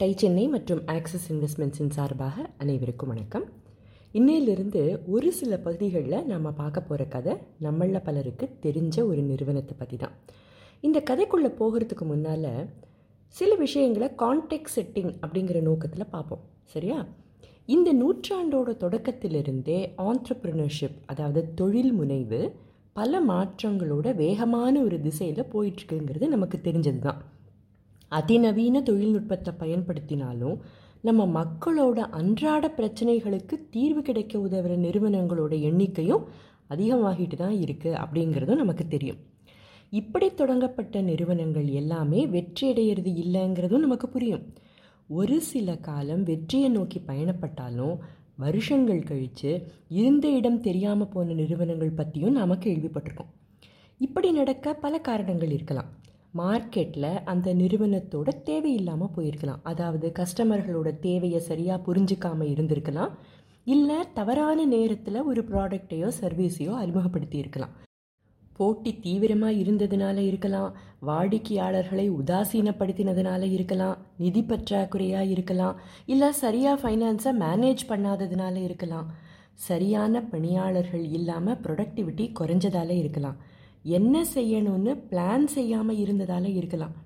Tie Chennai மற்றும் axis இன்வெஸ்ட்மெண்ட்ஸின் சார்பாக அனைவருக்கும் வணக்கம். இன்னையிலிருந்து ஒரு சில பகுதிகளில் நாம் பார்க்க போகிற கதை நம்மள பலருக்கு தெரிஞ்ச ஒரு நிறுவனத்தை பற்றி தான் இந்த கதைக்குள்ளே போகிறதுக்கு முன்னால் சில விஷயங்களை கான்டெக்ட் செட்டிங் அப்படிங்கிற நோக்கத்தில் பார்ப்போம். சரியா? இந்த நூற்றாண்டோட தொடக்கத்திலிருந்தே ஆண்டர்ப்ரினர்ஷிப் அதாவது தொழில் முனைவு பல மாற்றங்களோட வேகமான ஒரு திசையில் போயிட்டுருக்குங்கிறது நமக்கு தெரிஞ்சது தான் அதிநவீன தொழில்நுட்பத்தை பயன்படுத்தினாலும் நம்ம மக்களோட அன்றாட பிரச்சனைகளுக்கு தீர்வு கிடைக்க உதவுற நிறுவனங்களோட எண்ணிக்கையும் அதிகமாகிட்டு தான் இருக்குது அப்படிங்கிறதும் நமக்கு தெரியும். இப்படி தொடங்கப்பட்ட நிறுவனங்கள் எல்லாமே வெற்றி அடையிறது இல்லைங்கிறதும் நமக்கு புரியும். ஒரு சில காலம் வெற்றியை நோக்கி பயணப்பட்டாலும் வருஷங்கள் கழித்து இருந்த இடம் தெரியாமல் போன நிறுவனங்கள் பற்றியும் நாம் கேள்விப்பட்டிருக்கோம். இப்படி நடக்க பல காரணங்கள் இருக்கலாம். மார்க்கெட்டில் அந்த நிறுவனத்தோட தேவையில்லாமல் போயிருக்கலாம். அதாவது கஸ்டமர்களோட தேவையை சரியாக புரிஞ்சிக்காமல் இருந்திருக்கலாம். இல்லை தவறான நேரத்தில் ஒரு ப்ராடக்டையோ சர்வீஸையோ அறிமுகப்படுத்தி இருக்கலாம் போட்டி தீவிரமாக இருந்ததுனால இருக்கலாம். வாடிக்கையாளர்களை உதாசீனப்படுத்தினதுனால இருக்கலாம். நிதி பற்றாக்குறையாக இருக்கலாம். இல்லை சரியாக ஃபைனான்ஸை மேனேஜ் பண்ணாததுனால இருக்கலாம். சரியான பணியாளர்கள் இல்லாமல் ப்ரொடக்டிவிட்டி குறைஞ்சதால இருக்கலாம். என்ன செய்யணும்னு பிளான் செய்யாமல் இருந்ததால் இருக்கலாம்.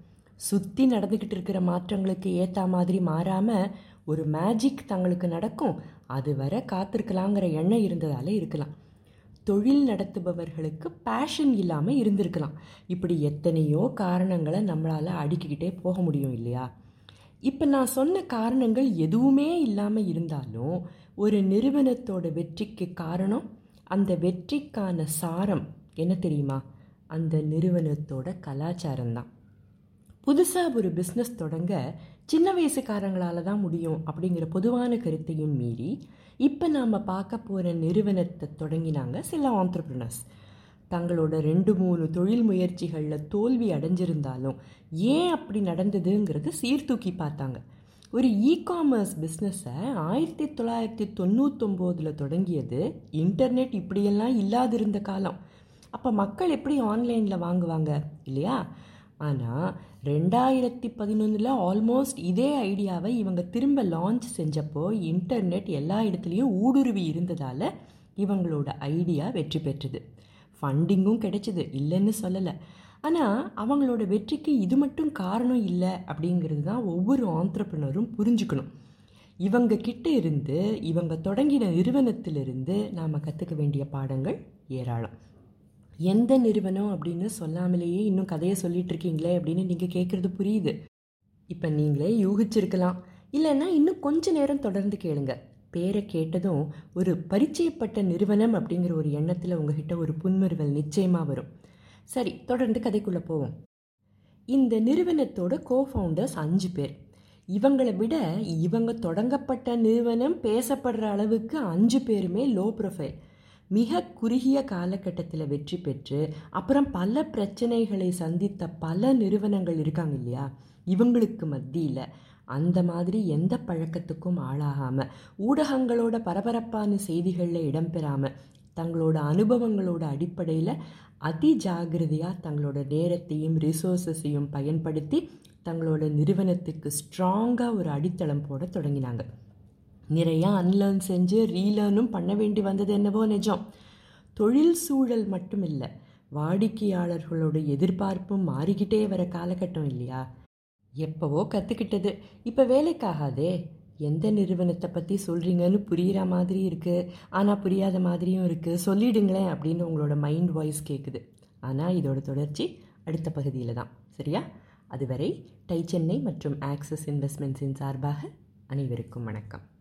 சுற்றி நடந்துக்கிட்டு இருக்கிற மாற்றங்களுக்கு ஏற்ற மாதிரி மாறாமல் ஒரு மேஜிக் தங்களுக்கு நடக்கும். அது வர காத்திருக்கலாங்கிற எண்ணம் இருந்ததால் இருக்கலாம். தொழில் நடத்துபவர்களுக்கு பேஷன் இல்லாமல் இருந்திருக்கலாம். இப்படி எத்தனையோ காரணங்களை நம்மளால் அடுக்கிக்கிட்டே போக முடியும் இல்லையா? இப்போ நான் சொன்ன காரணங்கள் எதுவுமே இல்லாமல் இருந்தாலும் ஒரு நிறுவனத்தோட வெற்றிக்கு காரணம் அந்த வெற்றிக்கான சாரம் என்ன தெரியுமா? அந்த நிறுவனத்தோட கலாச்சாரம் தான் புதுசாக ஒரு பிஸ்னஸ் தொடங்க சின்ன வயசுக்காரங்களால தான் முடியும் அப்படிங்கிற பொதுவான கருத்தையும் மீறி இப்போ நாம் பார்க்க போகிற நிறுவனத்தை தொடங்கினாங்க சில ஆண்டர்பிரினர்ஸ் தங்களோட ரெண்டு மூணு தொழில் முயற்சிகளில் தோல்வி அடைஞ்சிருந்தாலும் ஏன் அப்படி நடந்ததுங்கிறது சீர்தூக்கி பார்த்தாங்க. ஒரு இ காமர்ஸ் பிஸ்னஸை ஆயிரத்தி தொள்ளாயிரத்தி தொண்ணூத்தொம்போதில் தொடங்கியது இன்டர்நெட் இப்படியெல்லாம் இல்லாதிருந்த காலம். அப்போ மக்கள் எப்படி ஆன்லைனில் வாங்குவாங்க? இல்லையா? ஆனால் ரெண்டாயிரத்தி பதினொன்றில் ஆல்மோஸ்ட் இதே ஐடியாவை இவங்க திரும்ப லான்ச் செஞ்சப்போ இன்டர்நெட் எல்லா இடத்துலையும் ஊடுருவி இருந்ததால் இவங்களோட ஐடியா வெற்றி பெற்றது. ஃபண்டிங்கும் கிடைச்சிது இல்லைன்னு சொல்லலை. ஆனால் அவங்களோட வெற்றிக்கு இது மட்டும் காரணம் இல்லை அப்படிங்கிறது தான் ஒவ்வொரு ஆண்டர்ப்ரினரும் புரிஞ்சுக்கணும். இவங்க கிட்ட இருந்து இவங்க தொடங்கின நிறுவனத்திலிருந்து நாம் கற்றுக்க வேண்டிய பாடங்கள் ஏராளம். எந்த நிறுவனம் அப்படின்னு சொல்லாமலேயே இன்னும் கதையை சொல்லிட்டு இருக்கீங்களே அப்படின்னு நீங்கள் கேட்குறது புரியுது. இப்போ நீங்களே யூகிச்சிருக்கலாம். இல்லைன்னா இன்னும் கொஞ்ச நேரம் தொடர்ந்து கேளுங்க. பேரை கேட்டதும் ஒரு பரிச்சயப்பட்ட நிறுவனம் அப்படிங்கிற ஒரு எண்ணத்தில் உங்ககிட்ட ஒரு புன்முறுவல் நிச்சயமாக வரும். சரி தொடர்ந்து கதைக்குள்ளே போவோம். இந்த நிறுவனத்தோட கோ ஃபவுண்டர்ஸ் அஞ்சு பேர். இவங்களை விட இவங்க தொடங்கப்பட்ட நிறுவனம் பேசப்படுற அளவுக்கு அஞ்சு பேருமே லோ ப்ரொஃபைல் மிக குறுகிய காலகட்டத்தில் வெற்றி பெற்று அப்புறம் பல பிரச்சனைகளை சந்தித்த பல நிறுவனங்கள் இருக்காங்க இல்லையா? இவங்களுக்கு மத்தியில் அந்த மாதிரி எந்த பழக்கத்துக்கும் ஆளாகாமல் ஊடகங்களோட பரபரப்பான செய்திகளில் இடம்பெறாமல் தங்களோட அனுபவங்களோட அடிப்படையில் அதி ஜாகிரதையாக தங்களோட நேரத்தையும் ரிசோர்ஸஸையும் பயன்படுத்தி தங்களோட நிறுவனத்துக்கு ஸ்ட்ராங்காக ஒரு அடித்தளம் போட தொடங்கினாங்க. நிறையா அன்லேர்ன் செஞ்சு ரீலேர்னும் பண்ண வேண்டி வந்தது என்னவோ நிஜம். தொழில் சூழல் மட்டும் இல்லை வாடிக்கையாளர்களோட எதிர்பார்ப்பும் மாறிக்கிட்டே வர காலகட்டம் இல்லையா? எப்போவோ கற்றுக்கிட்டது இப்போ வேலைக்காகாதே. எந்த நிறுவனத்தை பற்றி சொல்கிறீங்கன்னு புரிகிற மாதிரி இருக்குது ஆனால் புரியாத மாதிரியும் இருக்குது சொல்லிடுங்களேன் அப்படின்னு உங்களோட மைண்ட் வாய்ஸ் கேட்குது ஆனால் இதோட தொடர்ச்சி அடுத்த பகுதியில் தான். சரியா? அதுவரை டை சென்னை மற்றும் ஆக்சஸ் இன்வெஸ்ட்மெண்ட்ஸின் சார்பாக அனைவருக்கும் வணக்கம்.